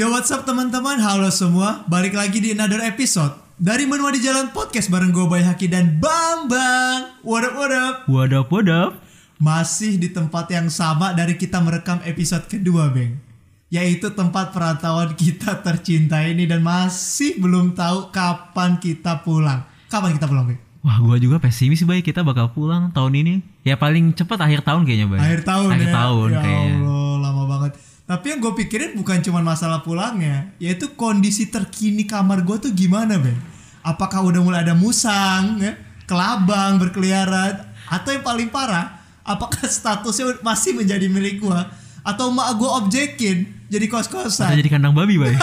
Yo what's up teman-teman, halo semua Balik lagi di another episode Dari Menua di Jalan Podcast bareng gue Bay Haki dan Bambang What up, what up What up, what up? Masih di tempat yang sama dari kita merekam episode kedua Bang Yaitu tempat perantauan kita tercinta ini Dan masih belum tahu kapan kita pulang Kapan kita pulang Bang? Wah, gua juga pesimis Bay. Kita bakal pulang tahun ini. Ya paling cepat akhir tahun kayaknya, Bay. Akhir tahun Akhir ya tahun Ya kayaknya. Allah lama banget Tapi yang gue pikirin bukan cuma masalah pulangnya Yaitu kondisi terkini kamar gue tuh gimana Ben Apakah udah mulai ada musang ya? Kelabang berkeliaran Atau yang paling parah Apakah statusnya masih menjadi milik gue Atau mak gue objekin Jadi kos-kosan jadi kandang babi, Bay.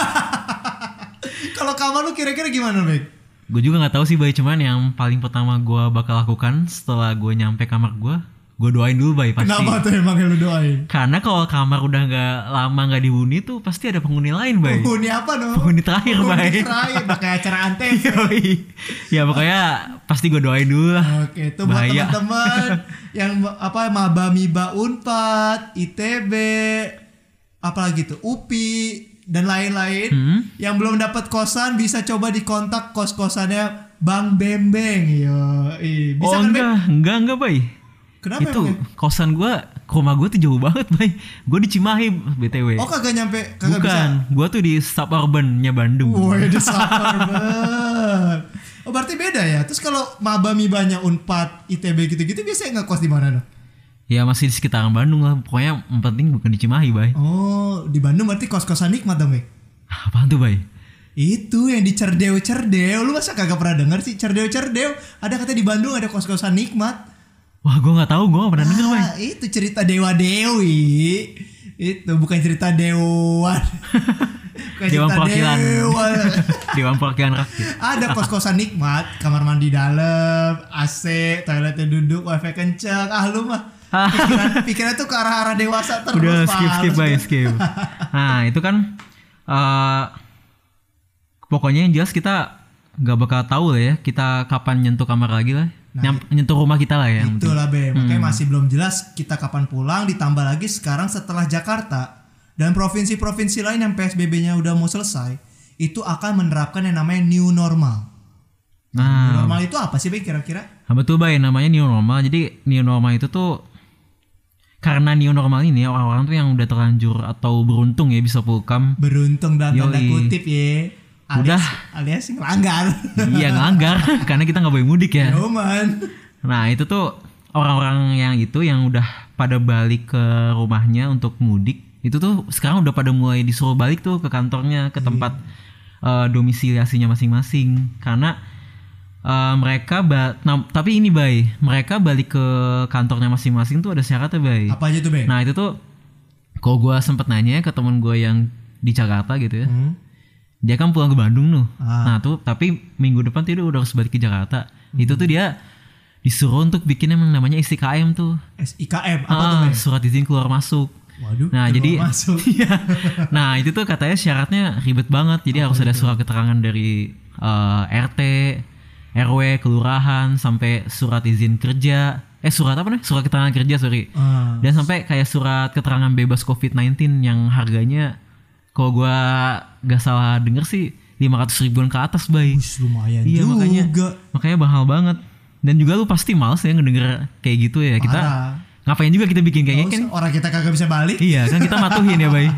Kalau kamar lu kira-kira gimana Ben gue juga nggak tahu sih, Bay. Cuman yang paling pertama gua bakal lakukan setelah gue nyampe kamar gua, gue doain dulu, Bay. Pasti. Kenapa tuh emang lu doain Karena kalau kamar udah nggak lama nggak dihuni tuh pasti ada penghuni lain, Bay. Penghuni apa dong Penghuni terakhir, Penghuni Bay. terakhir Udah kayak acara Yoi. ya pokoknya pasti gue doain dulu lah. Oke, itu buat teman-teman yang apa Maba Miba Unpad, ITB, apalagi tuh UPI dan lain-lain Hmm? yang belum dapat kosan bisa coba dikontak kos-kosannya Bang Bembeng. Yo, bisa oh kan enggak, enggak enggak, Bay. Kenapa itu emang ya? kosan gua ke rumah gua tuh jauh banget, Bay. Gua di Cimahi, BTW. Oh kagak nyampe, kagak bisa. Bukan, gua tuh di suburban-nya Bandung. Woi, di suburban. Oh berarti beda ya. Terus kalau Maba Mibanya Unpad, ITB gitu-gitu biasanya nggak kos di mana dong? Ya masih di sekitaran Bandung lah. Pokoknya yang penting bukan di Cimahi, Bay. Oh, di Bandung berarti kos-kosan nikmat dong, Beng? Apaan tuh, Bay? Itu yang di Cerdeu Cerdeu Lu masa kagak pernah denger sih Cerdeu Cerdeu Ada katanya di Bandung ada kos-kosan nikmat Wah, gua nggak tahu, gua nggak pernah denger, ah, Itu cerita Dewa Dewi Itu bukan cerita Dewan Bukan Dewan cerita perwakilan. Dewa Dewan perwakilan rakyat. Ada kos-kosan nikmat Kamar mandi dalam AC Toiletnya duduk Wifi kenceng Ah lu mah Pikiran, pikiran tuh ke arah-arah dewasa terus Udah skip skip, Bay, skip. Nah, itu kan eh pokoknya yang jelas kita nggak bakal tahu lah ya kita kapan nyentuh kamar lagi lah. Nyam- nyentuh rumah kita lah ya. penting. Itulah be, makanya Hmm. masih belum jelas kita kapan pulang ditambah lagi sekarang setelah Jakarta dan provinsi-provinsi lain yang PSBB-nya udah mau selesai itu akan menerapkan yang namanya new normal. New Nah, normal itu apa sih be kira-kira? Nah, betul bay namanya new normal. Jadi new normal itu tuh karena new normal ini orang-orang tuh yang udah terlanjur atau beruntung ya bisa pulkam. Beruntung dan tanda kutip ya. Alias, Udah. alias ngelanggar. iya ngelanggar karena kita nggak boleh mudik ya. Yoman. Nah itu tuh orang-orang yang itu yang udah pada balik ke rumahnya untuk mudik itu tuh sekarang udah pada mulai disuruh balik tuh ke kantornya ke tempat eh, domisiliasinya masing-masing karena eh, mereka ba- nah, tapi ini bay mereka balik ke kantornya masing-masing tuh ada syaratnya bay Apa aja tuh be? nah itu tuh kalau gue sempet nanya ke temen gue yang di Jakarta gitu ya Hmm? Dia kan pulang ke Bandung tuh. Ah. Nah tuh tapi minggu depan tuh dia udah harus balik ke Jakarta. Itu tuh dia disuruh untuk bikin yang namanya SIKM tuh. SIKM apa tuh Ah, be? surat izin keluar masuk. Waduh. Nah jadi masuk. Iya. Nah itu tuh katanya syaratnya ribet banget. Jadi harus ada surat keterangan dari eh, RT, RW, kelurahan, sampai surat izin kerja. Eh surat apa nih? Surat keterangan kerja sorry. Ah. Dan sampai kayak surat keterangan bebas COVID-19 yang harganya kalau gua gak salah denger sih 500 ribuan ke atas bay. Wih, lumayan Iya juga. makanya makanya mahal banget. Dan juga lu pasti males ya ngedenger kayak gitu ya. Kita Parah. ngapain juga kita bikin kayak Nggak gini kan? Orang kita kagak bisa balik. Iya kan kita matuhin ya bay.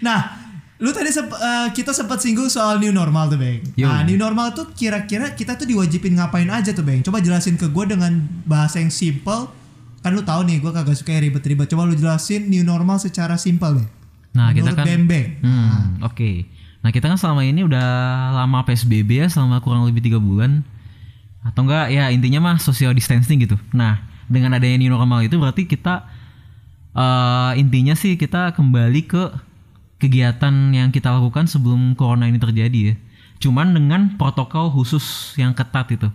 Nah, lu tadi sep- eh, kita sempat singgung soal new normal tuh, Bang. Yo. Nah, new normal tuh kira-kira kita tuh diwajibin ngapain aja tuh, Bang? Coba jelasin ke gue dengan bahasa yang simple. Kan lu tahu nih, gue kagak suka ribet-ribet. Coba lu jelasin new normal secara simple, Bang. Nah kita Menurut kan Bembeng. Hmm, oke. Nah kita kan selama ini udah lama PSBB ya selama kurang lebih tiga bulan atau enggak ya intinya mah social distancing gitu. Nah dengan adanya new normal itu berarti kita eh intinya sih kita kembali ke kegiatan yang kita lakukan sebelum corona ini terjadi ya. Cuman dengan protokol khusus yang ketat itu.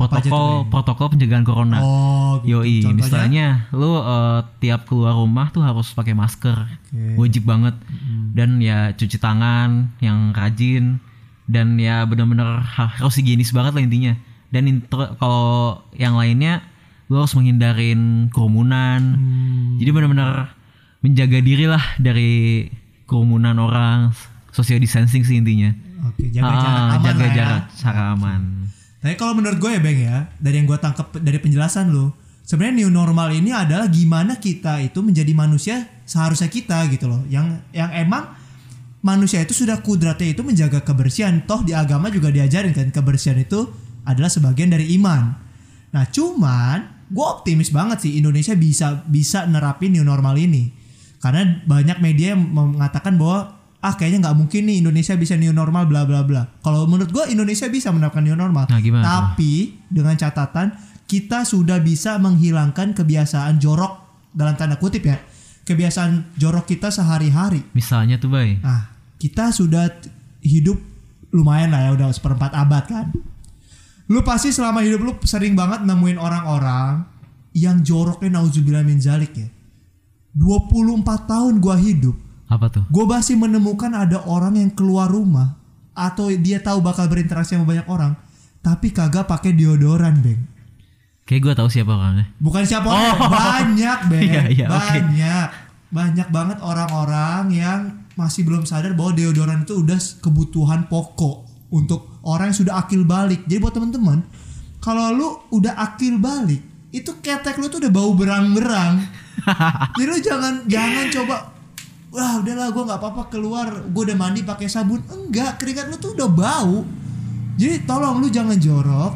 Protokol protokol pencegahan corona. Oh, gitu. Yoi, Contohnya? misalnya lu eh, tiap keluar rumah tuh harus pakai masker. Oke. Wajib banget. Dan ya cuci tangan yang rajin dan ya benar-benar ha- harus higienis banget lah intinya. Dan kalau yang lainnya lu harus menghindarin kerumunan. Hmm. Jadi benar-benar menjaga diri lah dari kerumunan orang social distancing sih intinya. Oke, jaga Ah, jarak aman jaga lah ya. jarak aman. Tapi kalau menurut gue ya Bang ya, dari yang gue tangkap dari penjelasan lu, sebenarnya new normal ini adalah gimana kita itu menjadi manusia seharusnya kita gitu loh. Yang yang emang manusia itu sudah kudratnya itu menjaga kebersihan. Toh di agama juga diajarin kan kebersihan itu adalah sebagian dari iman. Nah cuman gue optimis banget sih Indonesia bisa bisa nerapin new normal ini. Karena banyak media yang mengatakan bahwa ah kayaknya nggak mungkin nih Indonesia bisa new normal bla bla bla. Kalau menurut gue Indonesia bisa menerapkan new normal. Nah, gimana? Tapi dengan catatan kita sudah bisa menghilangkan kebiasaan jorok dalam tanda kutip ya. Kebiasaan jorok kita sehari-hari. Misalnya tuh, Bay. Nah, kita sudah hidup lumayan lah ya udah seperempat abad kan. Lu pasti selama hidup lu sering banget nemuin orang-orang yang joroknya nauzubillah min zalik ya. 24 tahun gua hidup, Apa tuh? gue masih menemukan ada orang yang keluar rumah atau dia tahu bakal berinteraksi sama banyak orang, tapi kagak pakai deodoran, Beng. Kayak gue tahu siapa orangnya. Bukan siapa Oh. orang, banyak, Beng. Iya, iya, banyak. Banyak banget orang-orang yang masih belum sadar bahwa deodoran itu udah kebutuhan pokok untuk orang yang sudah akil balik. Jadi buat teman-teman, kalau lu udah akil balik, itu ketek lu tuh udah bau berang-berang. Jadi lu jangan jangan coba wah udahlah gue nggak apa-apa keluar. Gue udah mandi pakai sabun. Enggak keringat lu tuh udah bau. Jadi tolong lu jangan jorok.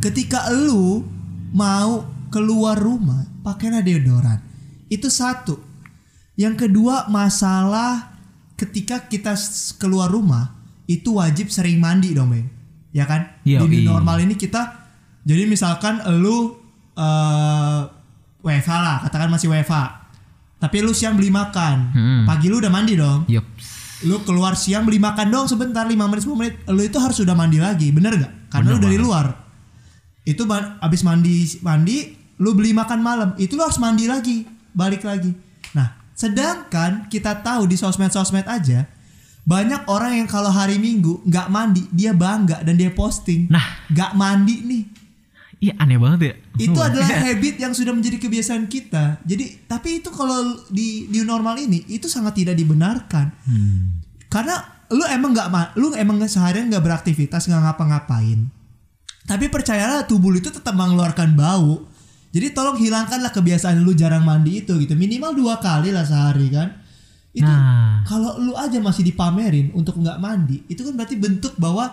Ketika lu mau keluar rumah pakailah deodoran. Itu satu. Yang kedua masalah ketika kita keluar rumah itu wajib sering mandi dong Bang ya kan? Iya, di new normal ini kita jadi misalkan lu eh WFH lah katakan masih WFH tapi lu siang beli makan. Hmm. pagi lu udah mandi dong. Yup. lu keluar siang beli makan dong sebentar 5 menit 10 menit. Lu itu harus sudah mandi lagi bener gak karena Bener lu dari banget. luar. Itu abis mandi mandi lu beli makan malam. Itu lu harus mandi lagi balik lagi. Nah sedangkan kita tahu di sosmed-sosmed aja banyak orang yang kalau hari minggu nggak mandi dia bangga dan dia posting. Nah. nggak mandi nih Iya aneh banget ya. itu adalah iya. habit yang sudah menjadi kebiasaan kita. Jadi tapi itu kalau di new normal ini itu sangat tidak dibenarkan. Hmm. Karena lu emang nggak lu emang seharian nggak beraktivitas nggak ngapa-ngapain. Tapi percayalah tubuh lu itu tetap mengeluarkan bau. Jadi tolong hilangkanlah kebiasaan lu jarang mandi itu gitu. Minimal dua kali lah sehari kan. Itu Nah. kalau lu aja masih dipamerin untuk nggak mandi, itu kan berarti bentuk bahwa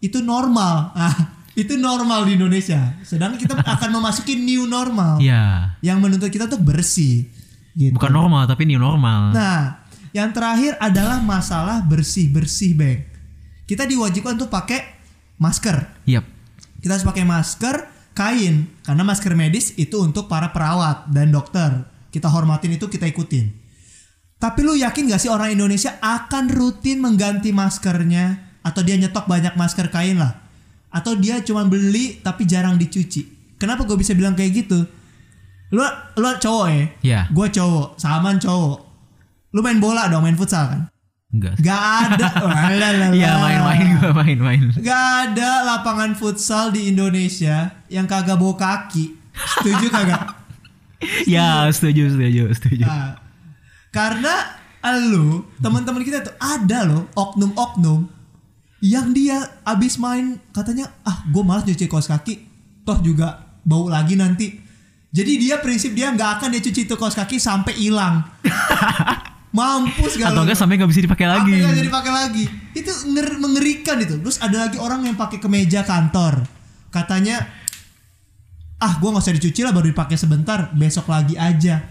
itu normal. Ah, itu normal di Indonesia. Sedangkan kita akan memasuki new normal Iya. yang menuntut kita untuk bersih. Gitu. Bukan normal tapi new normal. Nah, yang terakhir adalah masalah bersih-bersih, Bang. Kita diwajibkan untuk pakai masker. Yap. Kita harus pakai masker kain karena masker medis itu untuk para perawat dan dokter. Kita hormatin itu, kita ikutin. Tapi lu yakin gak sih orang Indonesia akan rutin mengganti maskernya atau dia nyetok banyak masker kain lah? Atau dia cuma beli tapi jarang dicuci? Kenapa gue bisa bilang kayak gitu? Lu lu cowok ya? Iya. Gue cowok, Salman cowok. Lu main bola dong, main futsal kan? Enggak. Gak ada. Iya main-main gue main-main. Gak ada lapangan futsal di Indonesia yang kagak bawa kaki. Setuju kagak? ya setuju setuju setuju. Nah, karena lu teman-teman kita tuh ada loh oknum-oknum yang dia abis main katanya ah gue malas cuci kaos kaki toh juga bau lagi nanti jadi dia prinsip dia nggak akan dia cuci itu kaos kaki sampai hilang mampus gak Atau enggak sampai nggak bisa dipakai lagi. Nggak jadi pakai lagi? Itu nger- mengerikan itu. Terus ada lagi orang yang pakai kemeja kantor. Katanya, ah gue nggak usah dicuci lah baru dipakai sebentar, besok lagi aja.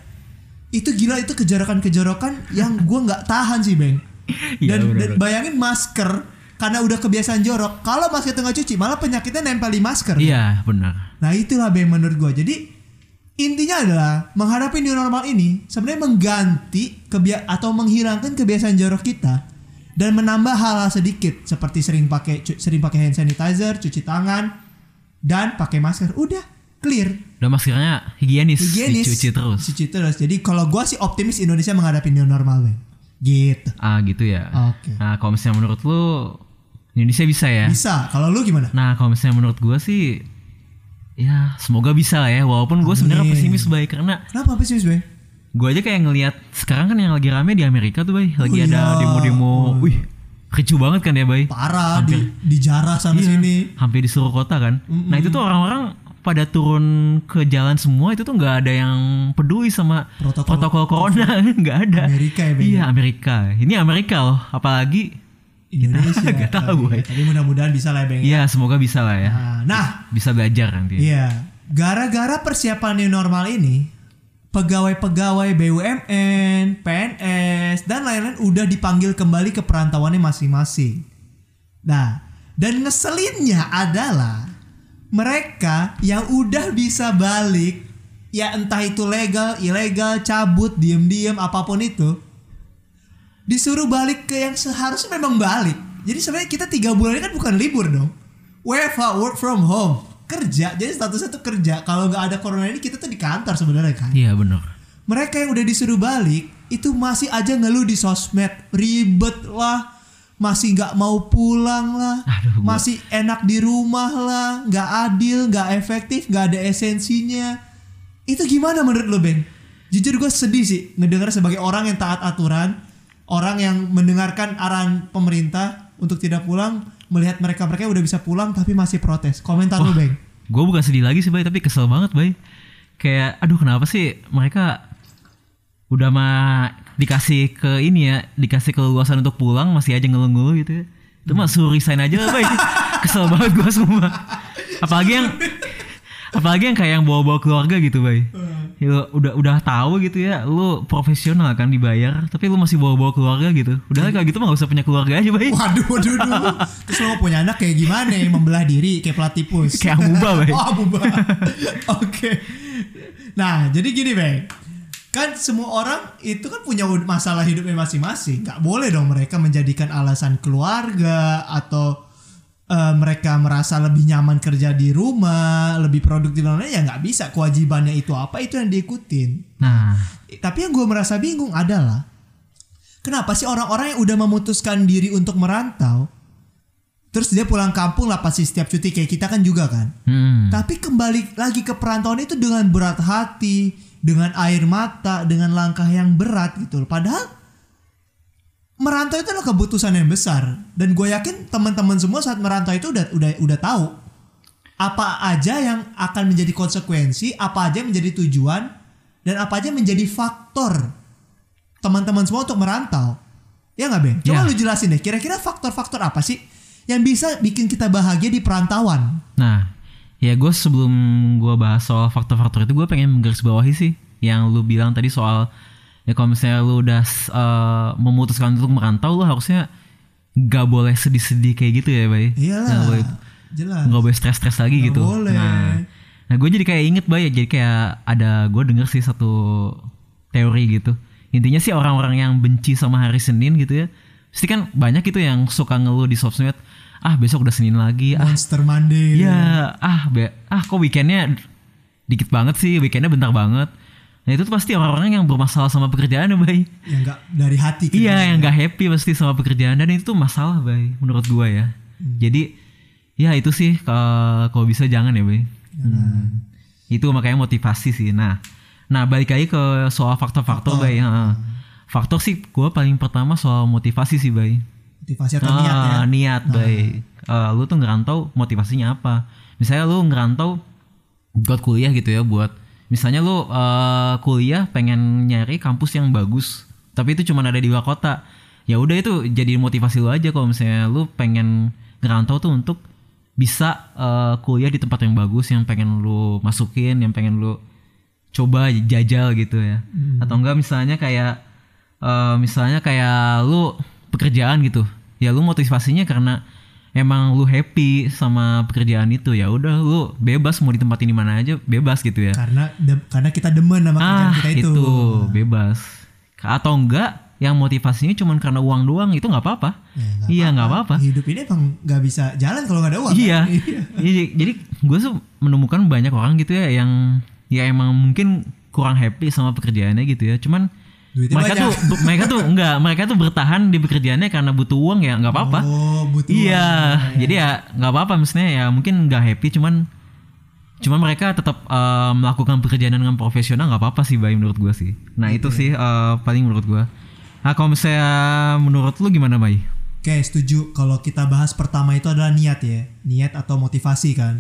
Itu gila itu kejorokan-kejorokan yang gue nggak tahan sih beng. Iya, Dan, bener-bener. dan bayangin masker karena udah kebiasaan jorok. Kalau masker tengah cuci malah penyakitnya nempel di masker. Iya benar. Nah itulah beng menurut gue. Jadi intinya adalah menghadapi new normal ini sebenarnya mengganti kebia atau menghilangkan kebiasaan jorok kita dan menambah hal-hal sedikit seperti sering pakai sering pakai hand sanitizer, cuci tangan dan pakai masker. Udah clear. Udah maskernya higienis, Higienis. dicuci terus. Cuci terus. Jadi kalau gua sih optimis Indonesia menghadapi new normal. Gitu. Ah gitu ya. Oke. Nah kalau misalnya menurut lu Indonesia bisa ya? Bisa. Kalau lu gimana? Nah kalau misalnya menurut gue sih ya semoga bisa lah ya. Walaupun gue sebenarnya pesimis baik karena Kenapa pesimis, Bang? gue aja kayak ngelihat sekarang kan yang lagi rame di Amerika tuh bay lagi Oh ada iya. demo-demo. Oh. Wih ricu banget kan ya bay parah di dijarah sana sini hampir di seluruh kota kan nah itu tuh orang-orang pada turun ke jalan semua itu tuh nggak ada yang peduli sama Protokol protokol, corona nggak ada Amerika ya, Bang? iya Amerika ini Amerika loh apalagi Indonesia. nggak tahu, tapi, Bay. tapi mudah-mudahan bisa lah ya. Bang Iya semoga bisa lah ya. Nah, nah. Bisa belajar nanti. Iya, gara-gara persiapan new normal ini, pegawai-pegawai BUMN, PNS, dan lain-lain udah dipanggil kembali ke perantauannya masing-masing. Nah, dan ngeselinnya adalah mereka yang udah bisa balik, ya entah itu legal, ilegal, cabut, diem-diem, apa pun itu, disuruh balik ke yang seharusnya memang balik. Jadi sebenarnya kita tiga bulan ini kan bukan libur dong. WFH, work from home, kerja. Jadi statusnya tuh kerja. Kalau nggak ada corona ini kita tuh di kantor sebenarnya kan. iya benar Mereka yang udah disuruh balik itu masih aja ngeluh di sosmed, ribet lah, masih nggak mau pulang lah, Aduh, gua- masih enak di rumah lah, nggak adil, nggak efektif, nggak ada esensinya. Itu gimana menurut lo Ben? Jujur gue sedih sih ngedengar sebagai orang yang taat aturan, orang yang mendengarkan arahan pemerintah untuk tidak pulang, melihat mereka-mereka yang udah bisa pulang tapi masih protes. Komentar lo Ben? gue bukan sedih lagi sih bay tapi kesel banget bay kayak aduh kenapa sih mereka udah mah dikasih ke ini ya dikasih keleluasan untuk pulang masih aja ngeluh-ngeluh gitu ya. Itu mah suruh resign aja lah bay kesel banget gue semua. Apalagi yang apalagi yang kayak yang bawa-bawa keluarga gitu bay ya, lu udah udah tahu gitu ya lu profesional kan dibayar tapi lu masih bawa-bawa keluarga gitu udah kalau gitu mah gak usah punya keluarga aja bay Waduh, waduh, waduh. Terus mau punya anak kayak gimana? Membelah diri kayak platipus. kayak amuba bay Oh, amuba. Oke. Nah, jadi gini, Bang. Kan semua orang itu kan punya masalah hidupnya masing-masing. Gak boleh dong mereka menjadikan alasan keluarga atau eh, mereka merasa lebih nyaman kerja di rumah, lebih produktif dan lain-lain. ya nggak bisa. Kewajibannya itu apa itu yang diikutin. nah Tapi yang gue merasa bingung adalah kenapa sih orang-orang yang udah memutuskan diri untuk merantau, terus dia pulang kampung lah pasti setiap cuti kayak kita kan juga kan. hmm. Tapi kembali lagi ke perantauan itu dengan berat hati, dengan air mata, dengan langkah yang berat gitu. loh. Padahal merantau itu adalah keputusan yang besar dan gue yakin teman-teman semua saat merantau itu udah udah udah tahu apa aja yang akan menjadi konsekuensi, apa aja yang menjadi tujuan dan apa aja yang menjadi faktor teman-teman semua untuk merantau. Ya nggak Ben? Coba Ya. lu jelasin deh. Kira-kira faktor-faktor apa sih yang bisa bikin kita bahagia di perantauan? Nah, ya gue sebelum gue bahas soal faktor-faktor itu gue pengen menggarisbawahi sih yang lu bilang tadi soal ya kalau misalnya lu udah uh, memutuskan untuk merantau lu harusnya gak boleh sedih-sedih kayak gitu ya, bay. Iyalah. Nggak boleh, Jelas. nggak boleh stres-stres lagi Nggak gitu. boleh. Nah, nah gue jadi kayak inget bay, jadi kayak ada gue denger sih satu teori gitu. Intinya sih orang-orang yang benci sama hari Senin gitu ya, pasti kan banyak itu yang suka ngeluh di sosmed. Ah besok udah Senin lagi, ah Monster Monday. Iya, ah, be, ah kok weekendnya dikit banget sih, weekendnya bentar banget. Nah itu tuh pasti orang-orang yang bermasalah sama pekerjaan ya, bay. Yang nggak dari hati. gitu. Iya, yang gak happy pasti sama pekerjaan dan itu tuh masalah, bay, menurut gua ya. Jadi, ya itu sih kalau bisa jangan ya, bay. Hmm. Itu makanya motivasi sih. Nah, nah balik lagi ke soal faktor-faktor, Faktor. bay. Heeh. Faktor sih gua paling pertama soal motivasi sih, bay. Motivasi atau niat ya. Ah, niat baik. Eh, lu tuh ngerantau motivasinya apa? Misalnya lu ngerantau buat kuliah gitu ya, buat misalnya lu eh, kuliah pengen nyari kampus yang bagus, tapi itu cuma ada di luar kota. Ya udah itu jadi motivasi lu aja kalau misalnya lu pengen ngerantau tuh untuk bisa eh, kuliah di tempat yang bagus yang pengen lu masukin, yang pengen lu coba jajal gitu ya. Atau enggak misalnya kayak eh, misalnya kayak lu pekerjaan gitu. Ya lu motivasinya karena emang lu happy sama pekerjaan itu ya udah lu bebas mau ditempatin di mana aja bebas gitu ya. Karena de- karena kita demen sama kerjaan Ah, kita itu. itu bebas. Atau enggak yang motivasinya cuma karena uang doang itu nggak apa-apa. Ya, iya nggak apa-apa. Hidup ini emang nggak bisa jalan kalau nggak ada uang. Iya. kan? Iya. jadi jadi gue tuh menemukan banyak orang gitu ya yang ya emang mungkin kurang happy sama pekerjaannya gitu ya. Cuman Duitnya mereka banyak. tuh mereka tuh enggak, mereka tuh bertahan di pekerjaannya karena butuh uang ya nggak apa-apa. Oh, butuh. iya, uang. jadi ya nggak apa-apa maksudnya ya mungkin nggak happy cuman cuman mereka tetap eh, melakukan pekerjaan dengan profesional nggak apa-apa sih, Bay menurut gue sih. Nah itu sih eh, paling menurut gue. Nah kalau misalnya menurut lu gimana, Bay? Oke, setuju. Kalau kita bahas pertama itu adalah niat ya, niat atau motivasi kan.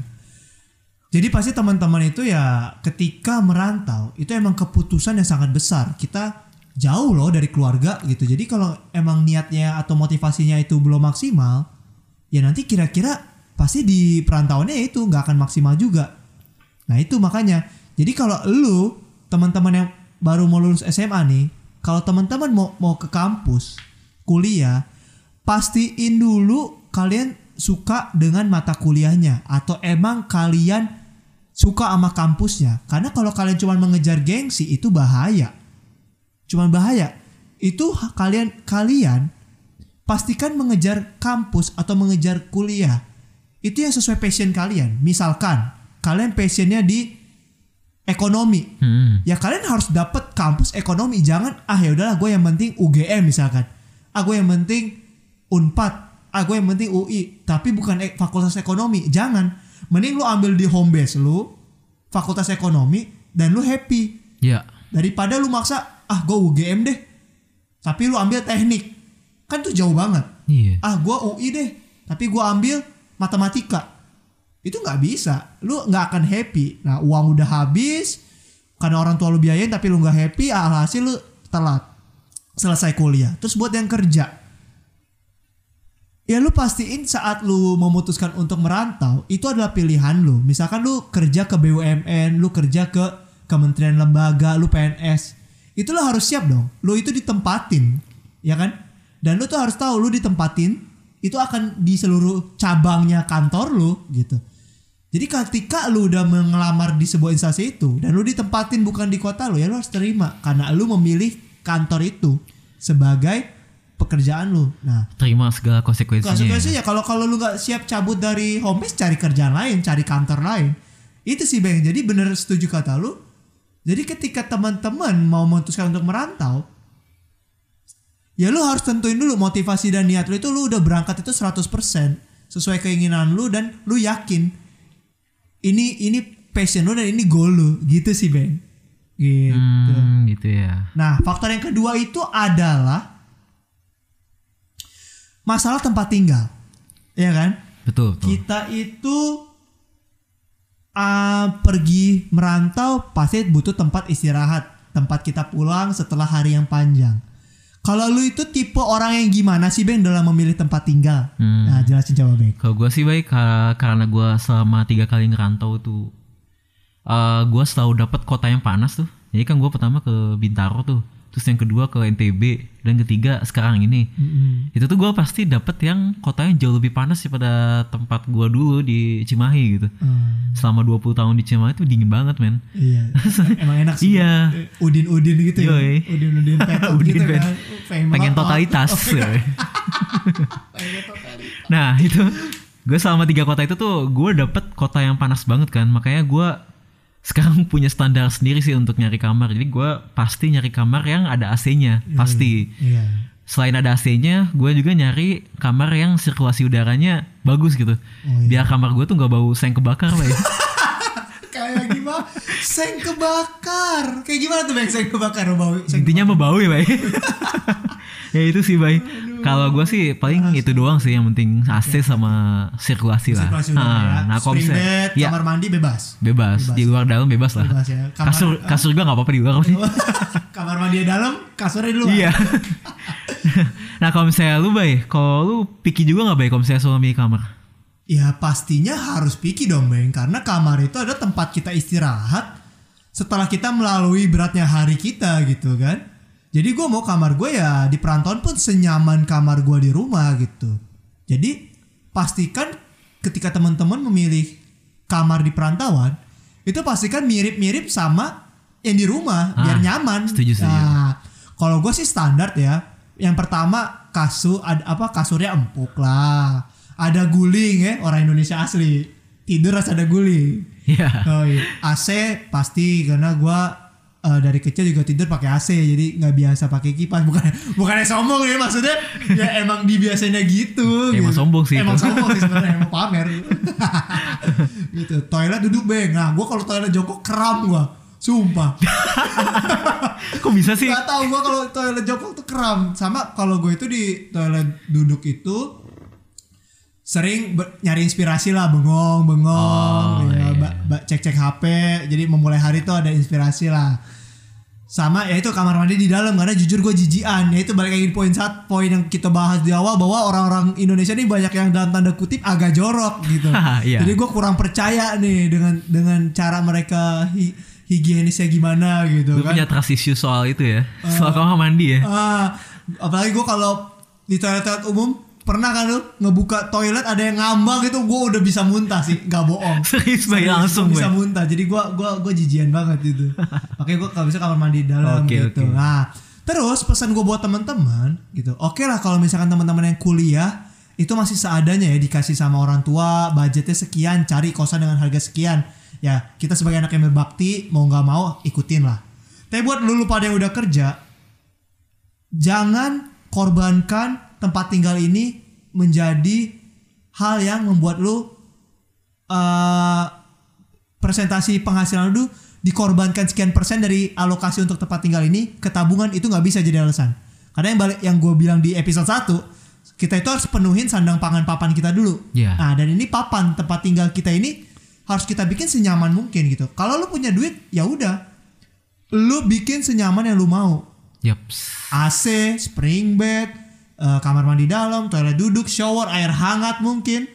Jadi pasti teman-teman itu ya ketika merantau itu emang keputusan yang sangat besar. Kita jauh loh dari keluarga gitu. Jadi kalau emang niatnya atau motivasinya itu belum maksimal, ya nanti kira-kira pasti di perantauannya itu nggak akan maksimal juga. Nah itu makanya. Jadi kalau lu teman-teman yang baru mau lulus SMA nih, kalau teman-teman mau mau ke kampus kuliah, pastiin dulu kalian suka dengan mata kuliahnya atau emang kalian suka sama kampusnya. Karena kalau kalian cuma mengejar gengsi itu bahaya. Cuman bahaya. Itu kalian kalian pastikan mengejar kampus atau mengejar kuliah. Itu yang sesuai passion kalian. Misalkan kalian passionnya di ekonomi. Hmm. Ya kalian harus dapat kampus ekonomi. Jangan ah ya udahlah gue yang penting UGM misalkan. Ah gue yang penting Unpad. Ah gue yang penting UI. Tapi bukan ek- fakultas ekonomi. Jangan. Mending lu ambil di home base lu fakultas ekonomi dan lu happy Ya. daripada lu maksa ah gue UGM deh. Tapi lu ambil teknik. Kan tuh jauh banget. Iya. Ah gue UI deh. Tapi gue ambil matematika. Itu nggak bisa. Lu nggak akan happy. Nah uang udah habis. Karena orang tua lu biayain tapi lu nggak happy. Alhasil lu telat. Selesai kuliah. Terus buat yang kerja. Ya lu pastiin saat lu memutuskan untuk merantau. Itu adalah pilihan lu. Misalkan lu kerja ke BUMN. Lu kerja ke kementerian lembaga. Lu PNS. Itu lu harus siap dong. Lu itu ditempatin. Ya kan? Dan lu tuh harus tahu lu ditempatin itu akan di seluruh cabangnya kantor lu gitu. Jadi ketika lu udah mengelamar di sebuah instansi itu dan lu ditempatin bukan di kota lu ya lu harus terima karena lu memilih kantor itu sebagai pekerjaan lu. Nah, Terima segala konsekuensinya. konsekuensinya kalau kalau lu nggak siap cabut dari home base cari kerjaan lain, cari kantor lain. Itu sih Bang. Jadi bener setuju kata lu. Jadi ketika teman-teman mau memutuskan untuk merantau, ya lu harus tentuin dulu motivasi dan niat lu itu lu udah berangkat itu 100% sesuai keinginan lu dan lu yakin ini ini passion lu dan ini goal lu gitu sih Bang. Gitu. Hmm, gitu ya. Nah, faktor yang kedua itu adalah masalah tempat tinggal. Ya kan? Betul, betul. Kita itu ah, pergi merantau pasti butuh tempat istirahat, tempat kita pulang setelah hari yang panjang. Kalau lu itu tipe orang yang gimana sih Bang dalam memilih tempat tinggal? Hmm. Nah, jelasin coba Bang. Kalau gue sih baik ka- karena gue selama tiga kali ngerantau tuh, eh gue selalu dapat kota yang panas tuh. Jadi kan gue pertama ke Bintaro tuh, terus yang kedua ke NTB dan ketiga sekarang ini. Itu tuh gue pasti dapet yang kotanya jauh lebih panas daripada tempat gue dulu di Cimahi gitu. Hmm, Selama 20 tahun di Cimahi tuh dingin banget men. iya. Emang enak sih. Iya. Eh, Udin-udin gitu ya. Yoi. Udin-udin petok Udin gitu pet- kan. Pengen melotot. totalitas. Pengen totalitas. Nah itu gue selama tiga kota itu tuh gue dapet kota yang panas banget kan makanya gue sekarang punya standar sendiri sih untuk nyari kamar jadi gue pasti nyari kamar yang ada AC-nya pasti Iya. selain ada AC-nya gue juga nyari kamar yang sirkulasi udaranya bagus gitu Oh, iya. biar kamar gue tuh nggak bau seng kebakar lah ya Kayak gimana? Seng kebakar. Kayak gimana tuh Bang seng kebakar bau? Seng intinya mah bau ya bay ya itu sih bay kalau gue sih paling itu doang sih yang penting AC sama sirkulasi lah sirkulasi udara Ah, ya. nah misalnya bed, ya kamar mandi bebas. bebas. di luar dalam bebas lah Bebas ya. Kamar- kasur kasur juga nggak apa-apa di luar sih kamar mandi dalam, kasurnya di luar. iya nah kalau misalnya lu bay kalau lu picky juga nggak bay kalau misalnya milih kamar Ya pastinya harus picky dong Bang Karena kamar itu ada tempat kita istirahat Setelah kita melalui beratnya hari kita gitu kan. Jadi gue mau kamar gue ya di perantauan pun senyaman kamar gue di rumah gitu. Jadi pastikan ketika teman-teman memilih kamar di perantauan Itu pastikan mirip-mirip sama yang di rumah Ah, biar nyaman. setuju, setuju. Nah kalau gue sih standar ya. Yang pertama kasur ada apa kasurnya empuk lah ada guling ya orang Indonesia asli. Tidur harus ada guling. Iya. Oh iya. AC pasti karena gua eh, dari kecil juga tidur pakai AC jadi nggak biasa pakai kipas. Bukan bukannya sombong ya maksudnya? Ya emang dibiasanya gitu Emang gitu. sombong sih emang itu. sombong sih sebenarnya emang pamer. Gitu. Toilet duduk beng. Nah gua kalau toilet jongkok kram gua. Sumpah. Kok bisa sih? Gak tau gue kalau toilet jongkok tuh kram. Sama kalau gue itu di toilet duduk itu sering nyari inspirasi lah bengong bengong Oh, ya, iya. ba- ba- cek-cek HP jadi memulai hari tuh ada inspirasi lah sama ya itu kamar mandi di dalam karena jujur gue jijian ya itu balik lagi poin saat poin yang kita bahas di awal bahwa orang-orang Indonesia ini banyak yang dalam tanda kutip agak jorok gitu Iya. jadi gue kurang percaya nih dengan dengan cara mereka hi- higienisnya gimana gitu Lu kan punya trust issue soal itu ya? Soal kamar mandi ya? Ah, apalagi gue kalau di toilet-toilet umum pernah kan lu ngebuka toilet ada yang ngambang gitu? Gue udah bisa muntah sih. Nggak bohong. Serius, Serius, langsung, bisa muntah. Jadi gue gua gue jijian banget itu makanya gue kalau bisa kamar mandi di dalam Oke, gitu. oke. nah terus pesan gue buat teman-teman gitu. Oke lah kalau misalkan teman-teman yang kuliah itu masih seadanya ya dikasih sama orang tua budgetnya sekian cari kosan dengan harga sekian. Ya kita sebagai anak yang berbakti mau nggak mau ikutin lah. Tapi buat lu pada yang udah kerja jangan korbankan tempat tinggal ini menjadi hal yang membuat lu eh presentasi penghasilan lu dikorbankan sekian persen dari alokasi untuk tempat tinggal ini ke tabungan itu nggak bisa jadi alasan. Karena yang balik yang gue bilang di episode 1 kita itu harus penuhin sandang pangan papan kita dulu. Iya. nah dan ini papan tempat tinggal kita ini harus kita bikin senyaman mungkin gitu. Kalau lu punya duit ya udah. Lu bikin senyaman yang lu mau. Yaps. AC, spring bed, eh, kamar mandi dalam, toilet duduk, shower, air hangat mungkin.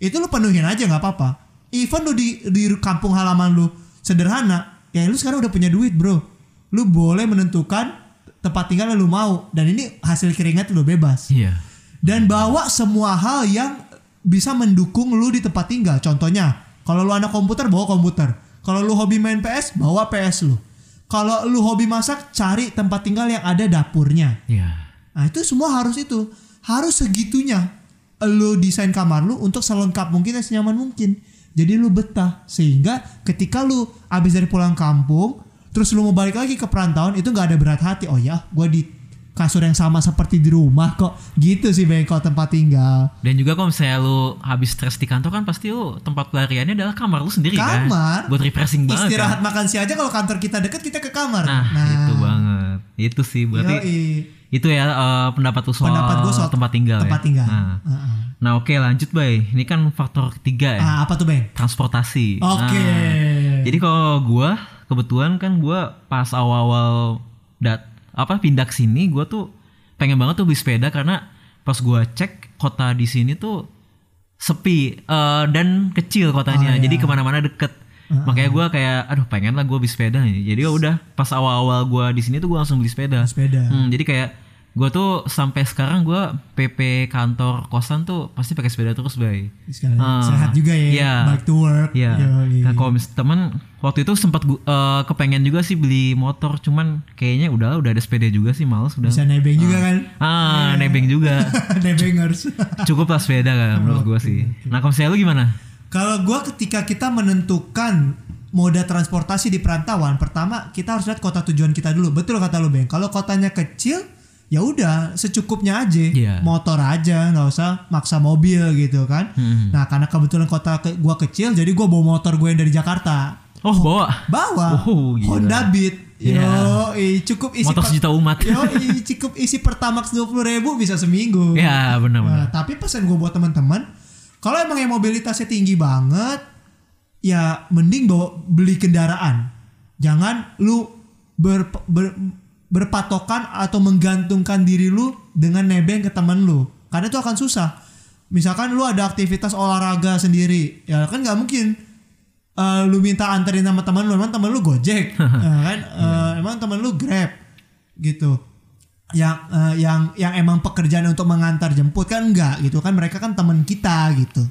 Itu lu penuhin aja nggak apa-apa. Even lu di di kampung halaman lu sederhana, ya lu sekarang udah punya duit, Bro. Lu boleh menentukan tempat tinggal yang lu mau dan ini hasil keringat lu bebas. Iya. Dan bawa semua hal yang bisa mendukung lu di tempat tinggal. Contohnya, kalau lu anak komputer bawa komputer. Kalau lu hobi main PS, bawa PS lu. Kalau lu hobi masak, cari tempat tinggal yang ada dapurnya. Iya. Nah itu semua harus itu harus segitunya lu desain kamar lu untuk selengkap mungkin dan senyaman mungkin. Jadi lu betah sehingga ketika lu abis dari pulang kampung terus lu mau balik lagi ke perantauan itu nggak ada berat hati. Oh ya, gua di kasur yang sama seperti di rumah kok. Gitu sih kalau tempat tinggal. Dan juga kalau misalnya lu habis stres di kantor kan pasti lu tempat pelariannya adalah kamar lu sendiri Kamar. kan. Buat refreshing banget Istirahat kan. makan siang aja kalau kantor kita deket kita ke kamar. Nah, itu banget. Itu sih berarti yoi. Itu ya eh, pendapat lu soal, Pendapat gua soal tempat tinggal tempat ya. tinggal. Nah, Heeh. nah oke lanjut bay. Ini kan faktor ketiga ya. Ah, apa tuh bang? Transportasi. Oke. Nah, jadi kalau gua kebetulan kan gua pas awal-awal dat apa pindah ke sini gua tuh pengen banget tuh beli sepeda karena pas gua cek kota di sini tuh sepi eh, dan kecil kotanya Oh, iya. jadi ke mana-mana deket makanya gua kayak aduh pengen lah gua beli sepeda nih jadi ya udah pas awal-awal gua di sini tuh gua langsung beli sepeda Sepeda. Hmm, jadi kayak gue tuh sampai sekarang gue PP kantor kosan tuh pasti pakai sepeda terus bay. Sekali Ah, sehat juga ya. iya. Bike to work. Yoi. Nah kalau mis teman waktu itu sempat gu- eh, kepengen juga sih beli motor, cuman kayaknya udah udah ada sepeda juga sih males udah. Bisa nebeng juga kan. Ah nebeng juga. Nebengers. Cukup lah sepeda kan menurut gue sih. Nah kalau misalnya lu gimana? Kalau gua ketika kita menentukan moda transportasi di perantauan, pertama kita harus lihat kota tujuan kita dulu. Betul kata lu, Bang. Kalau kotanya kecil, ya udah secukupnya aja. Iya. Motor aja, nggak usah maksa mobil gitu kan. Hmm. Nah, karena kebetulan kota ke, gua kecil, jadi gua bawa motor gue yang dari Jakarta. Oh bawa Bawa Oh, gila. Honda Beat. Iya. Yo, cukup isi motor sejuta umat. Yo, cukup isi pertamax 20 ribu bisa seminggu. ya benar-benar. Nah, tapi pesan gue buat teman-teman, kalau emang yang mobilitasnya tinggi banget, ya mending bawa beli kendaraan. Jangan lu ber, ber- berpatokan atau menggantungkan diri lu dengan nebeng ke teman lu, karena itu akan susah. Misalkan lu ada aktivitas olahraga sendiri, ya kan nggak mungkin eh, lu minta anterin sama teman lu, emang teman lu gojek, ya kan? Eh, emang teman lu grab, gitu yang eh, yang yang emang pekerjaan untuk mengantar jemput kan enggak gitu. Kan mereka kan teman kita gitu.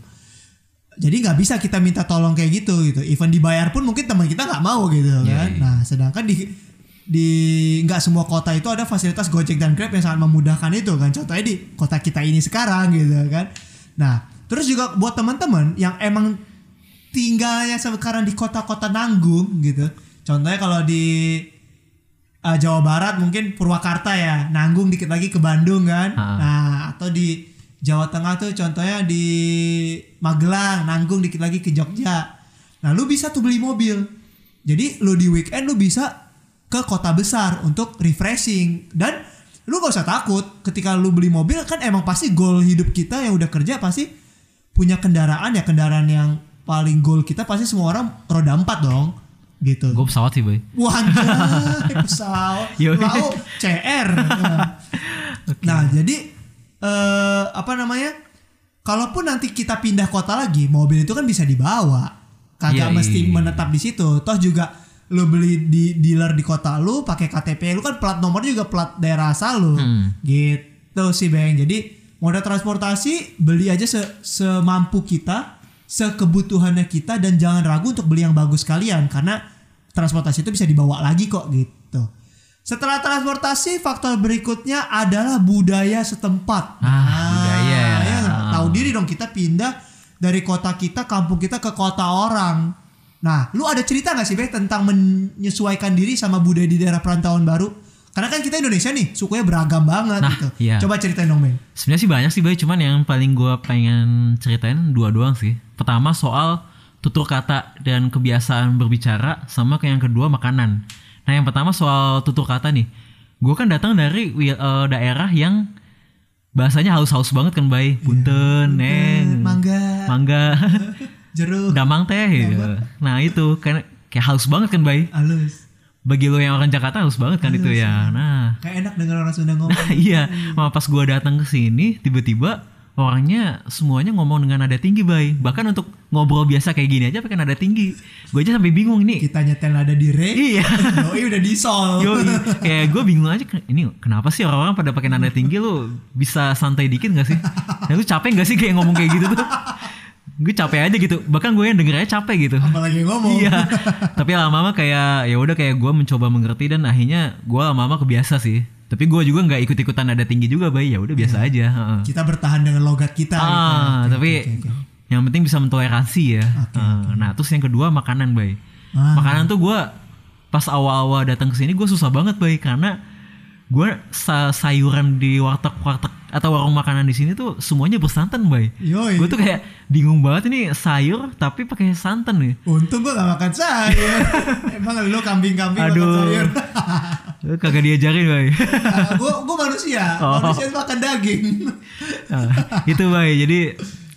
Jadi nggak bisa kita minta tolong kayak gitu gitu. Even dibayar pun mungkin teman kita nggak mau gitu Iya, kan. iya. nah sedangkan di di nggak semua kota itu ada fasilitas Gojek dan Grab yang sangat memudahkan itu kan. Contohnya di kota kita ini sekarang gitu kan. Nah terus juga buat teman-teman yang emang tinggalnya sekarang di kota-kota nanggung gitu. Contohnya kalau di uh, Jawa Barat mungkin Purwakarta ya nanggung dikit lagi ke Bandung kan. Ha. nah atau di Jawa Tengah tuh contohnya di Magelang nanggung dikit lagi ke Jogja. Nah lu bisa tuh beli mobil. Jadi lu di weekend lu bisa ke kota besar untuk refreshing. Dan lu gak usah takut ketika lu beli mobil kan emang pasti goal hidup kita yang udah kerja pasti punya kendaraan ya. Kendaraan yang paling goal kita pasti semua orang roda empat dong gitu. Gue pesawat sih boy. Wah pesawat. Lau CR. Nah, Nah, jadi eh apa namanya? Kalaupun nanti kita pindah kota lagi, mobil itu kan bisa dibawa. Kagak Iya, mesti iya. menetap di situ. Toh juga lu beli di dealer di kota lu pakai KTP lu kan plat nomornya juga plat daerah asal lu. Hmm. Gitu sih, Bang. Jadi moda transportasi beli aja se semampu kita, sekebutuhannya kita dan jangan ragu untuk beli yang bagus kalian karena transportasi itu bisa dibawa lagi kok gitu. Setelah transportasi, faktor berikutnya adalah budaya setempat. Ah, budaya. ya nggak? Tahu diri dong kita pindah dari kota kita, kampung kita ke kota orang. Nah, lu ada cerita nggak sih, Bek, tentang menyesuaikan diri sama budaya di daerah perantauan baru? Karena kan kita Indonesia nih, sukunya beragam banget Nah, gitu. iya. Coba ceritain dong, Bang. Sebenarnya sih banyak sih boy, cuman yang paling gue pengen ceritain dua doang sih. Pertama soal tutur kata dan kebiasaan berbicara, sama ke yang kedua makanan. Nah yang pertama soal tutur kata nih, gue kan datang dari eh, daerah yang bahasanya halus-halus banget kan bay, punten, neng, Mangga, mangga, jeruk, damang teh. gitu. Nah itu kan kayak halus banget kan bay. halus. Bagi lo yang orang Jakarta halus banget kan itu ya. Nah Kayak enak denger orang Sunda ngomong. iya, malah pas gua datang ke sini tiba-tiba orangnya semuanya ngomong dengan nada tinggi, bay. Bahkan untuk ngobrol biasa kayak gini aja pakai nada tinggi. Gue aja sampai bingung ini. Kita nyetel nada di re, Iya. doi udah di sol. Yo, kayak gue bingung aja ini kenapa sih orang-orang pada pakai nada tinggi lu bisa santai dikit gak sih? Dan lu capek gak sih kayak ngomong kayak gitu tuh? Gue capek aja gitu. Bahkan gue yang denger aja capek gitu. Apalagi ngomong. Iya. Tapi lama-lama kayak ya udah kayak gue mencoba mengerti dan akhirnya gue lama-lama kebiasa sih. Tapi gue juga nggak ikut-ikutan nada tinggi juga, bay. Ya udah biasa aja. heeh. Kita bertahan dengan logat kita. gitu. Ah, Oke, tapi oke, oke. yang penting bisa mentoleransi ya. Heeh. Nah, terus yang kedua makanan, bay. Ah. Makanan tuh gue pas awal-awal datang ke sini gue susah banget, bay, karena gue sa- sayuran di warteg-warteg atau warung makanan di sini tuh semuanya bersantan, bay. Gue tuh kayak bingung banget ini sayur tapi pakai santan nih. Untung gua gak makan sayur. Emang lu kambing-kambing makan Aduh. sayur. Eh, Kagak diajarin, bay. Ah, gua gua manusia. Oh. Manusia makan daging. Nah, itu bay jadi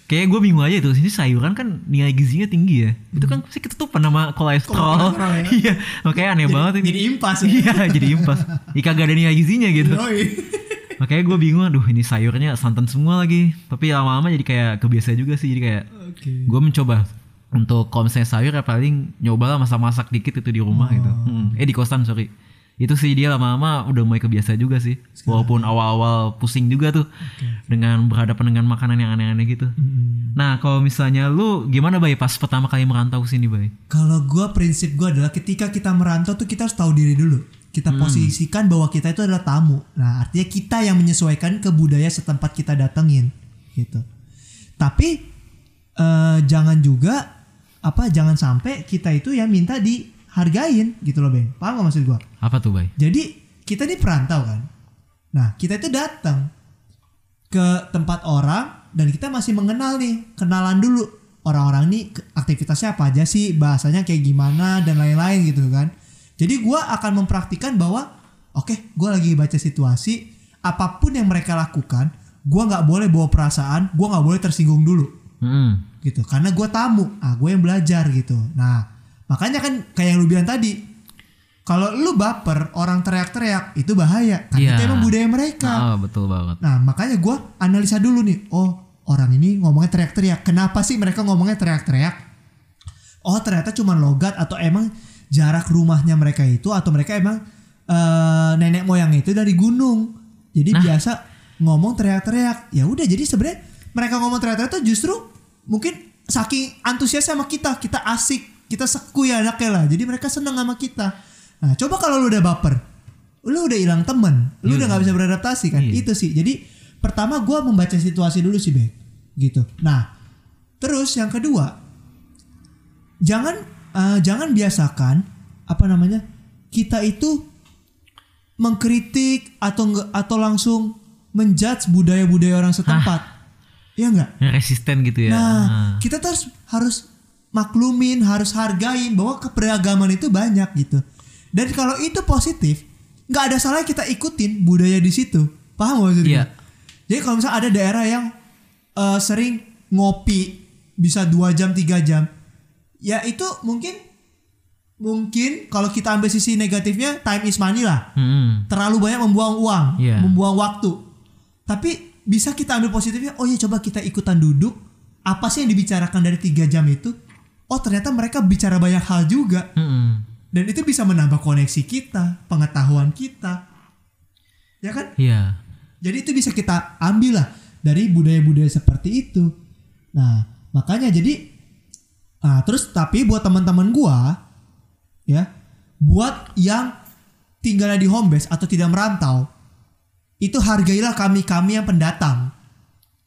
kayak gue bingung aja tuh sini sayuran kan nilai gizinya tinggi ya. Itu kan pasti ketutupan sama kolesterol. Ya. iya makanya aneh banget ini. Jadi impas ya. iya jadi impas. Ih, kagak ada nilai gizinya gitu. Makanya gue bingung aduh ini sayurnya santan semua lagi. Tapi lama-lama jadi kayak kebiasa juga sih. Jadi kayak Oke. gue mencoba untuk kalau misalnya sayur ya paling nyoba lah masak-masak dikit itu di rumah gitu. Hmm. eh di kosan sorry itu sih dia lama-lama udah mulai kebiasa juga sih walaupun awal-awal pusing juga tuh dengan berhadapan dengan makanan yang aneh-aneh gitu Hmm. nah kalau misalnya lu gimana bay pas pertama kali merantau sini bay Kalau gua prinsip gua adalah ketika kita merantau tuh kita harus tahu diri dulu. Kita Hmm. posisikan bahwa kita itu adalah tamu. Nah, artinya kita yang menyesuaikan ke budaya setempat kita datengin gitu. Tapi eh, jangan juga apa jangan sampai kita itu ya minta dihargain gitu loh, Bang. Paham gak maksud gua? apa tuh bay Jadi kita ini perantau kan. Nah kita itu datang ke tempat orang dan kita masih mengenal nih, kenalan dulu orang-orang ini aktivitasnya apa aja sih, bahasanya kayak gimana dan lain-lain gitu kan. Jadi gua akan mempraktikkan bahwa oke, gua lagi baca situasi, apa pun yang mereka lakukan, gua nggak boleh bawa perasaan, gua nggak boleh tersinggung dulu Hmm. gitu karena gue tamu ah gue yang belajar gitu nah makanya kan kayak yang lu bilang tadi kalau lu baper orang teriak-teriak itu bahaya. Karena Iya. itu emang budaya mereka. Ah, betul banget. Nah makanya gue analisa dulu nih oh orang ini ngomongnya teriak-teriak. Kenapa sih mereka ngomongnya teriak-teriak? Oh ternyata cuma logat atau emang jarak rumahnya mereka itu atau mereka emang eh, nenek moyang itu dari gunung. Jadi Nah. biasa ngomong teriak-teriak. Ya udah jadi sebenarnya mereka ngomong teriak-teriak tuh justru mungkin saking antusias sama kita. Kita asik kita seku ya anaknya lah jadi mereka seneng sama kita nah coba kalau lu udah baper lu udah hilang temen lu Iya. udah nggak bisa beradaptasi kan Iya. itu sih jadi pertama gua membaca situasi dulu sih Bek gitu nah terus yang kedua jangan eh, jangan biasakan apa namanya kita itu mengkritik atau atau langsung menjudge budaya-budaya orang setempat. Iya enggak? Yang resisten gitu ya Nah, Ah. kita tuh harus harus maklumin, harus hargain bahwa keberagaman itu banyak gitu. Dan kalau itu positif, nggak ada salah kita ikutin budaya di situ. Paham gak maksudnya? Iya. Jadi kalau misalnya ada daerah yang eh, sering ngopi bisa dua jam tiga jam, ya itu mungkin mungkin kalau kita ambil sisi negatifnya time is money lah. Hmm. Terlalu banyak membuang uang, Iya. membuang waktu. Tapi bisa kita ambil positifnya. Oh ya coba kita ikutan duduk. Apa sih yang dibicarakan dari tiga jam itu? Oh ternyata mereka bicara banyak hal juga. Hmm. Dan itu bisa menambah koneksi kita, pengetahuan kita. Ya kan? Iya. Jadi itu bisa kita ambil lah dari budaya-budaya seperti itu. Nah, makanya jadi ah terus tapi buat teman-teman gua ya, buat yang tinggalnya di home base atau tidak merantau, itu hargailah kami-kami yang pendatang.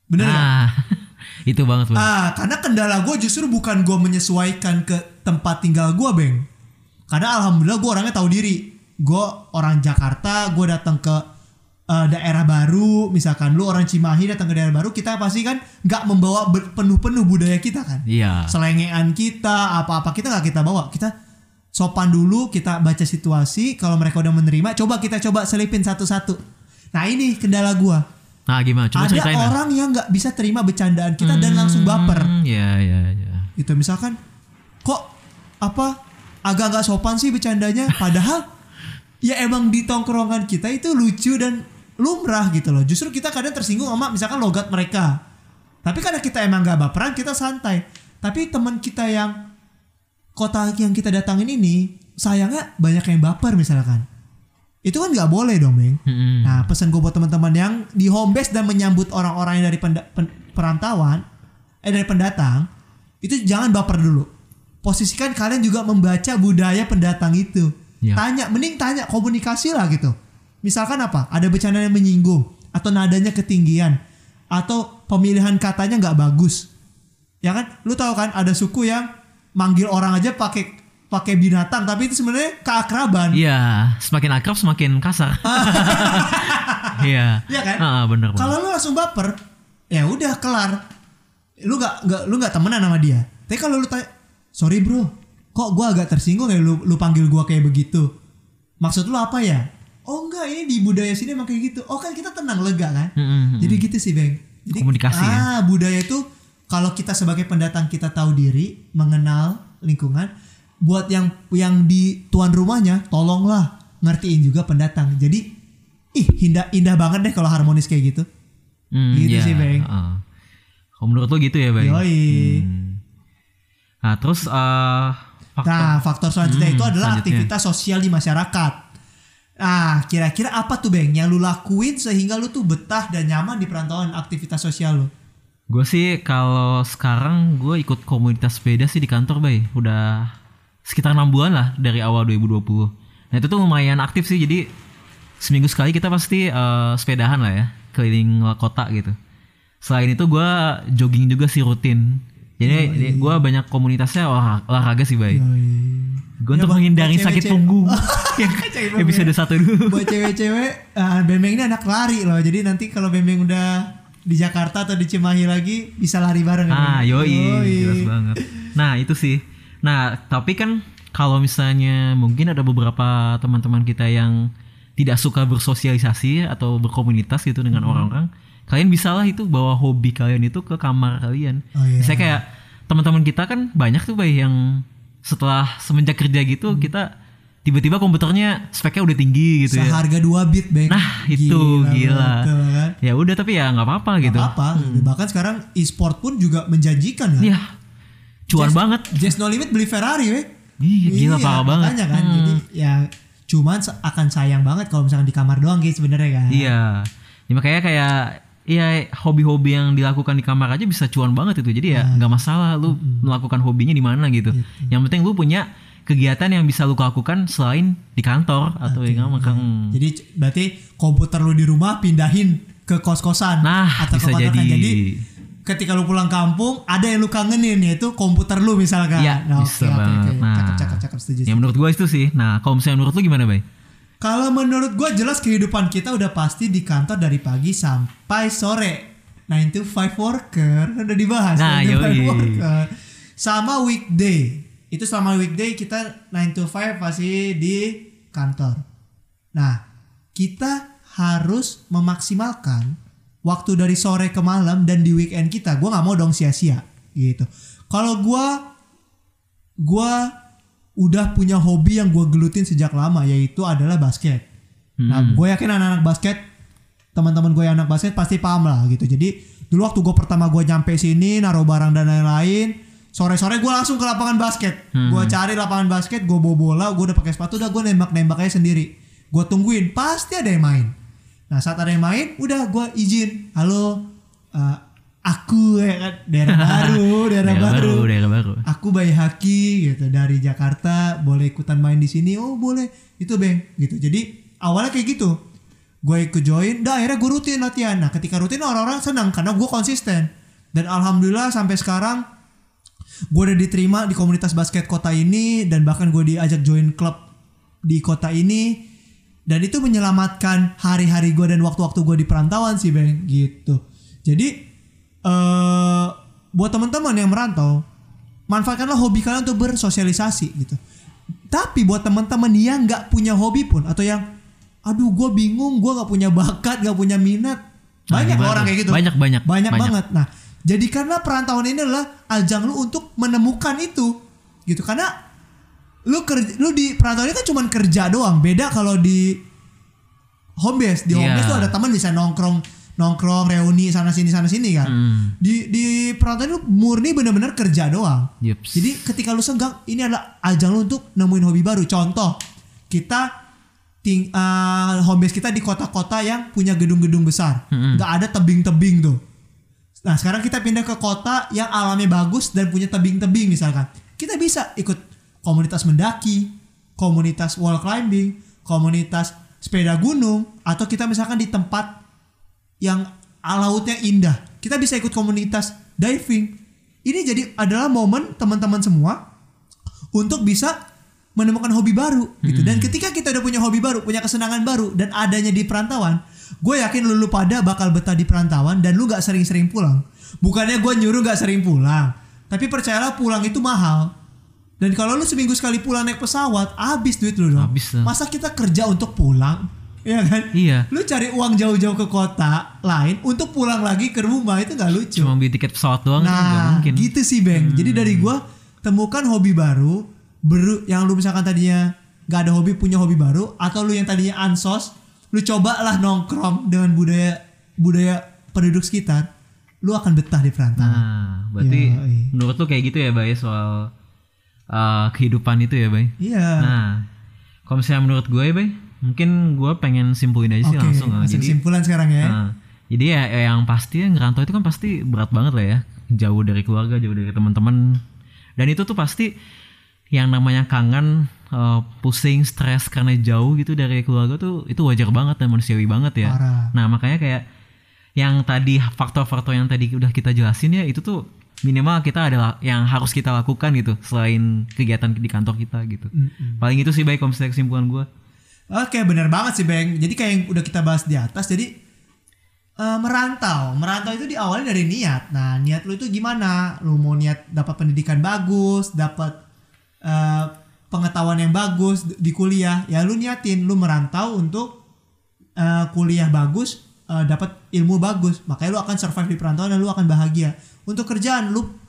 Bener nggak? Ah, itu banget bang. Ah, karena kendala gue justru bukan gue menyesuaikan ke tempat tinggal gue, Beng. Karena alhamdulillah gue orangnya tahu diri. Gue orang Jakarta, gue datang ke eh, daerah baru, misalkan lu orang Cimahi datang ke daerah baru, kita pasti kan nggak membawa penuh-penuh budaya kita kan. Iya. Selengean kita, apa-apa kita nggak kita bawa. Kita sopan dulu, kita baca situasi. Kalau mereka udah menerima, coba kita coba selipin satu-satu. Nah ini kendala gue. Nah gimana? Coba Ada ceritain lah. orang yang nggak bisa terima bercandaan kita dan langsung baper Hmm, Iya iya iya. gitu misalkan kok apa agak nggak sopan sih bercandanya padahal ya emang di tongkrongan kita itu lucu dan lumrah gitu loh justru kita kadang tersinggung sama misalkan logat mereka tapi karena kita emang nggak baperan kita santai tapi teman kita yang kota yang kita datangin ini sayangnya banyak yang baper misalkan itu kan nggak boleh dong Beng Hmm. Nah, pesan gue buat teman-teman yang di home base dan menyambut orang-orang yang dari penda- pen- perantauan, eh dari pendatang, itu jangan baper dulu. Posisikan kalian juga membaca budaya pendatang itu. Ya. Tanya, mending tanya, komunikasi lah gitu. Misalkan apa? Ada bercanda yang menyinggung, atau nadanya ketinggian, atau pemilihan katanya nggak bagus. Ya kan? Lu tahu kan ada suku yang manggil orang aja pakai pakai binatang, tapi itu sebenarnya keakraban. Iya, semakin akrab semakin kasar. Iya. Iya kan? Ah, bener. Kalau lu langsung baper, ya udah kelar. Lu nggak nggak lu nggak temenan sama dia. Tapi kalau lu tanya, sorry bro, kok gua agak tersinggung ya lu lu panggil gua kayak begitu. Maksud lu apa ya? Oh enggak, ini di budaya sini emang kayak gitu. Oh kan kita tenang lega kan? Hmm, hmm. Jadi gitu sih bang. Jadi, Komunikasi ya. ah, budaya itu kalau kita sebagai pendatang kita tahu diri, mengenal lingkungan. Buat yang yang di tuan rumahnya, tolonglah ngertiin juga pendatang. Jadi ih indah indah banget deh kalau harmonis kayak gitu. Hmm, Gitu iya, sih, Bang. ah. Kalau menurut lo gitu ya, Bang? Yoi. Hmm. Nah, terus eh faktor Nah, faktor selanjutnya Hmm, itu adalah selanjutnya. aktivitas sosial di masyarakat. Nah, kira-kira apa tuh Bang yang lu lakuin sehingga lu tuh betah dan nyaman di perantauan aktivitas sosial lu? Gue sih kalau sekarang gue ikut komunitas sepeda sih di kantor, Bay. Udah sekitar enam bulan lah dari awal 2020. Nah itu tuh lumayan aktif sih. Jadi seminggu sekali kita pasti eh, sepedahan lah ya, keliling kota gitu. Selain itu gue jogging juga sih rutin. Jadi gue banyak komunitasnya olah- olahraga sih, Bay. Gue Ya, untuk menghindari sakit cewek-cewek. punggung. yang Cewek episode satu dulu. Buat cewek-cewek, ah, Bembeng ini anak lari loh. Jadi nanti kalau Bembeng udah di Jakarta atau di Cimahi lagi bisa lari bareng ya, Ah, Beng? yoi, jelas banget. Nah, itu sih. Nah, tapi kan kalau misalnya mungkin ada beberapa teman-teman kita yang tidak suka bersosialisasi atau berkomunitas gitu dengan Hmm. orang-orang, kalian bisalah itu bawa hobi kalian itu ke kamar kalian. Oh, iya. Misalnya kayak teman-teman kita kan banyak tuh bay yang setelah semenjak kerja gitu Hmm. kita tiba-tiba komputernya speknya udah tinggi gitu ya. Seharga 2 bit, Beng. Nah, itu gila. betul kan? Ya udah tapi ya nggak apa-apa gitu. Gak apa, bahkan sekarang e-sport pun juga menjanjikan kan. Iya. Cuan Just- banget. Just No Limit beli Ferrari, weh. Iya, gila Iya, parah banget. Makanya kan, Hmm. jadi ya cuman akan sayang banget kalau misalkan di kamar doang guys sebenarnya kan. Iya. Ya, makanya kayak ya hobi-hobi yang dilakukan di kamar aja bisa cuan banget itu. Jadi ya Nah. nggak masalah lu melakukan hobinya di mana gitu. Yang penting lu punya kegiatan yang bisa lu lakukan selain di kantor atau di kamar. Hmm. Jadi berarti komputer lu di rumah pindahin ke kos-kosan Nah, atau bisa ke kontrakan. jadi. Jadi ketika lu pulang kampung ada yang lu kangenin yaitu komputer lu misalkan. Iya, Nah, bisa oke, banget. oke. Nah, Cakep, cakep, cakep, setuju. Ya menurut gua itu sih. Nah, kalau misalnya menurut lu gimana, Bay? Kalau menurut gue jelas kehidupan kita udah pasti di kantor dari pagi sampai sore. 9 to 5 worker udah dibahas. Nah, 9 to 5 yoi. worker. sama weekday. Itu selama weekday kita 9 to 5 masih di kantor. Nah, kita harus memaksimalkan waktu dari sore ke malam dan di weekend kita. Gua nggak mau dong sia-sia gitu. Kalau gua gua udah punya hobi yang gua gelutin sejak lama yaitu adalah basket. Nah, gue yakin anak-anak basket, teman-teman gue yang anak basket pasti paham lah gitu. Jadi dulu waktu gue pertama gue nyampe sini, naruh barang dan lain-lain, sore-sore gue langsung ke lapangan basket. Gue cari lapangan basket, gue bawa bola, gue udah pakai sepatu, udah gue nembak-nembak aja sendiri. Gue tungguin, pasti ada yang main. Nah saat ada yang main, udah gue izin, halo, eh, aku ya kan daerah baru, daerah, baru. daerah baru. Aku Bayi Haki gitu dari Jakarta, boleh ikutan main di sini? Oh boleh, itu bang gitu. Jadi awalnya kayak gitu, gue ikut join, dah akhirnya gue rutin latihan. Nah ketika rutin orang-orang senang karena gue konsisten. Dan alhamdulillah sampai sekarang gue udah diterima di komunitas basket kota ini dan bahkan gue diajak join klub di kota ini dan itu menyelamatkan hari-hari gue dan waktu-waktu gue di perantauan sih bang. Gitu. Jadi eh buat teman-teman yang merantau manfaatkanlah hobi kalian untuk bersosialisasi gitu. Tapi buat teman-teman yang nggak punya hobi pun atau yang aduh gue bingung gue nggak punya bakat nggak punya minat. Nah, banyak gimana orang kayak gitu. Banyak, banyak, banyak banyak. banget. Nah jadikanlah perantauan ini adalah ajang lu untuk menemukan itu gitu. Karena lu kerja lu di perantauan kan cuman kerja doang beda kalau di home base di home Iya. base tuh ada teman bisa nongkrong nongkrong reuni sana sini sana sini kan Hmm. di di perantauan itu murni bener-bener kerja doang Yups. jadi ketika lu senggang ini adalah ajang lu untuk nemuin hobi baru contoh kita ting eh, home base kita di kota-kota yang punya gedung-gedung besar Mm-mm. nggak ada tebing-tebing tuh nah sekarang kita pindah ke kota yang alamnya bagus dan punya tebing-tebing misalkan kita bisa ikut komunitas mendaki komunitas wall climbing komunitas sepeda gunung atau kita misalkan di tempat yang lautnya indah kita bisa ikut komunitas diving. Ini jadi adalah momen teman-teman semua untuk bisa menemukan hobi baru gitu. Dan ketika kita udah punya hobi baru punya kesenangan baru dan adanya di perantauan gue yakin lu, lu pada bakal betah di perantauan dan lu gak sering-sering pulang. Bukannya gue nyuruh gak sering pulang tapi percayalah pulang itu mahal dan kalau lu seminggu sekali pulang naik pesawat habis duit lu dong Habis lah. masa kita kerja untuk pulang Iya kan? Iya. Lu cari uang jauh-jauh ke kota lain untuk pulang lagi ke rumah itu nggak lucu. Cuma beli tiket pesawat doang itu Nah, mungkin. Hmm. gitu sih Bang. Jadi dari gua temukan hobi baru, beru yang lu misalkan tadinya nggak ada hobi punya hobi baru atau lu yang tadinya ansos, lu cobalah nongkrong dengan budaya budaya penduduk sekitar, lu akan betah di perantauan. Nah, berarti Yoi. menurut lu kayak gitu ya, Bay, soal uh, kehidupan itu ya, Bay. Iya. Nah, kalau misalnya menurut gue ya, Bay, mungkin gue pengen simpulin aja Oke, sih langsung. ah. langsung Jadi, kesimpulan sekarang ya. nah, jadi ya ya yang pasti ya ngerantau itu kan pasti berat banget lah ya. Jauh dari keluarga, jauh dari teman-teman. Dan itu tuh pasti yang namanya kangen, uh, pusing, stres karena jauh gitu dari keluarga tuh itu wajar banget dan manusiawi banget ya. Parah. Nah makanya kayak yang tadi faktor-faktor yang tadi udah kita jelasin ya itu tuh minimal kita adalah yang harus kita lakukan gitu selain kegiatan di kantor kita gitu. Mm-mm. Paling itu sih baik misalnya kesimpulan gue. Oke bener banget sih Bang Jadi kayak yang udah kita bahas di atas Jadi eh, merantau Merantau itu diawali dari niat Nah niat lu itu gimana Lu mau niat dapat pendidikan bagus Dapat eh, pengetahuan yang bagus di- kuliah Ya lu niatin Lu merantau untuk eh, kuliah bagus eh, Dapat ilmu bagus Makanya lu akan survive di perantauan Dan lu akan bahagia. Untuk kerjaan lu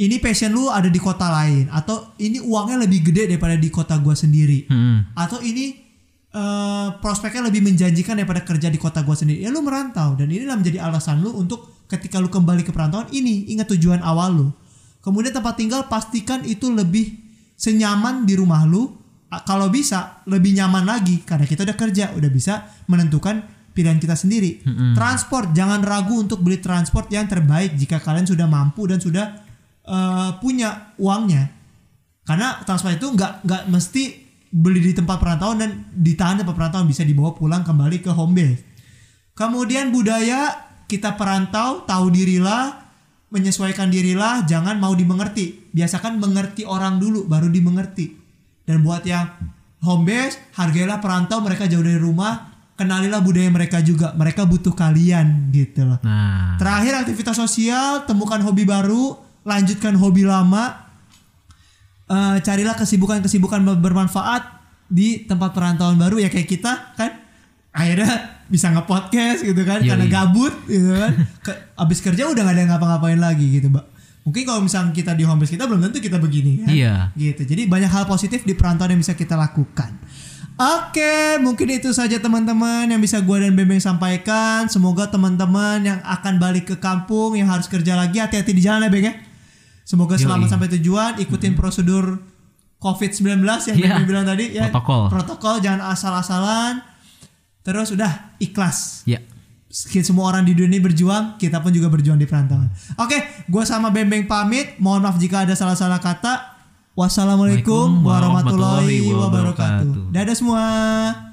ini passion lu ada di kota lain atau ini uangnya lebih gede daripada di kota gua sendiri. Hmm. atau ini eh, prospeknya lebih menjanjikan daripada kerja di kota gua sendiri. Ya lu merantau dan inilah menjadi alasan lu untuk ketika lu kembali ke perantauan ini. Ingat tujuan awal lu. Kemudian tempat tinggal pastikan itu lebih senyaman di rumah lu. Kalau bisa lebih nyaman lagi karena kita udah kerja udah bisa menentukan pilihan kita sendiri. Transport jangan ragu untuk beli transport yang terbaik jika kalian sudah mampu dan sudah eh, punya uangnya. Karena transport itu nggak nggak mesti beli di tempat perantauan dan ditahan di tempat perantauan bisa dibawa pulang kembali ke home base. Kemudian budaya kita perantau tahu dirilah menyesuaikan dirilah jangan mau dimengerti. Biasakan mengerti orang dulu baru dimengerti. Dan buat yang home base hargailah perantau mereka jauh dari rumah kenalilah budaya mereka juga. Mereka butuh kalian gitu loh. Nah, Terakhir aktivitas sosial, temukan hobi baru, lanjutkan hobi lama, eh, carilah kesibukan-kesibukan ber- bermanfaat di tempat perantauan baru. Ya kayak kita kan? Akhirnya bisa nge-podcast gitu kan? Karena Yoi. gabut gitu kan? Ke- abis kerja udah gak ada yang ngapa-ngapain lagi gitu mbak. Mungkin kalau misalnya kita di home base kita belum tentu kita begini kan? Iya. gitu. Jadi banyak hal positif di perantauan yang bisa kita lakukan Oke, mungkin itu saja teman-teman yang bisa gue dan Bembeng sampaikan. Semoga teman-teman yang akan balik ke kampung, yang harus kerja lagi, hati-hati di jalan ya Beng ya. Semoga Yoi. selamat sampai tujuan, ikutin prosedur COVID-19 yang Iya. Bembeng bilang tadi ya. Protokol. Protokol, jangan asal-asalan. Terus udah ikhlas. Ya. Kita semua orang di dunia ini berjuang, kita pun juga berjuang di perantauan. Oke, gue sama Bembeng pamit. Mohon maaf jika ada salah-salah kata. Wassalamualaikum warahmatullahi wabarakatuh. Dadah semua.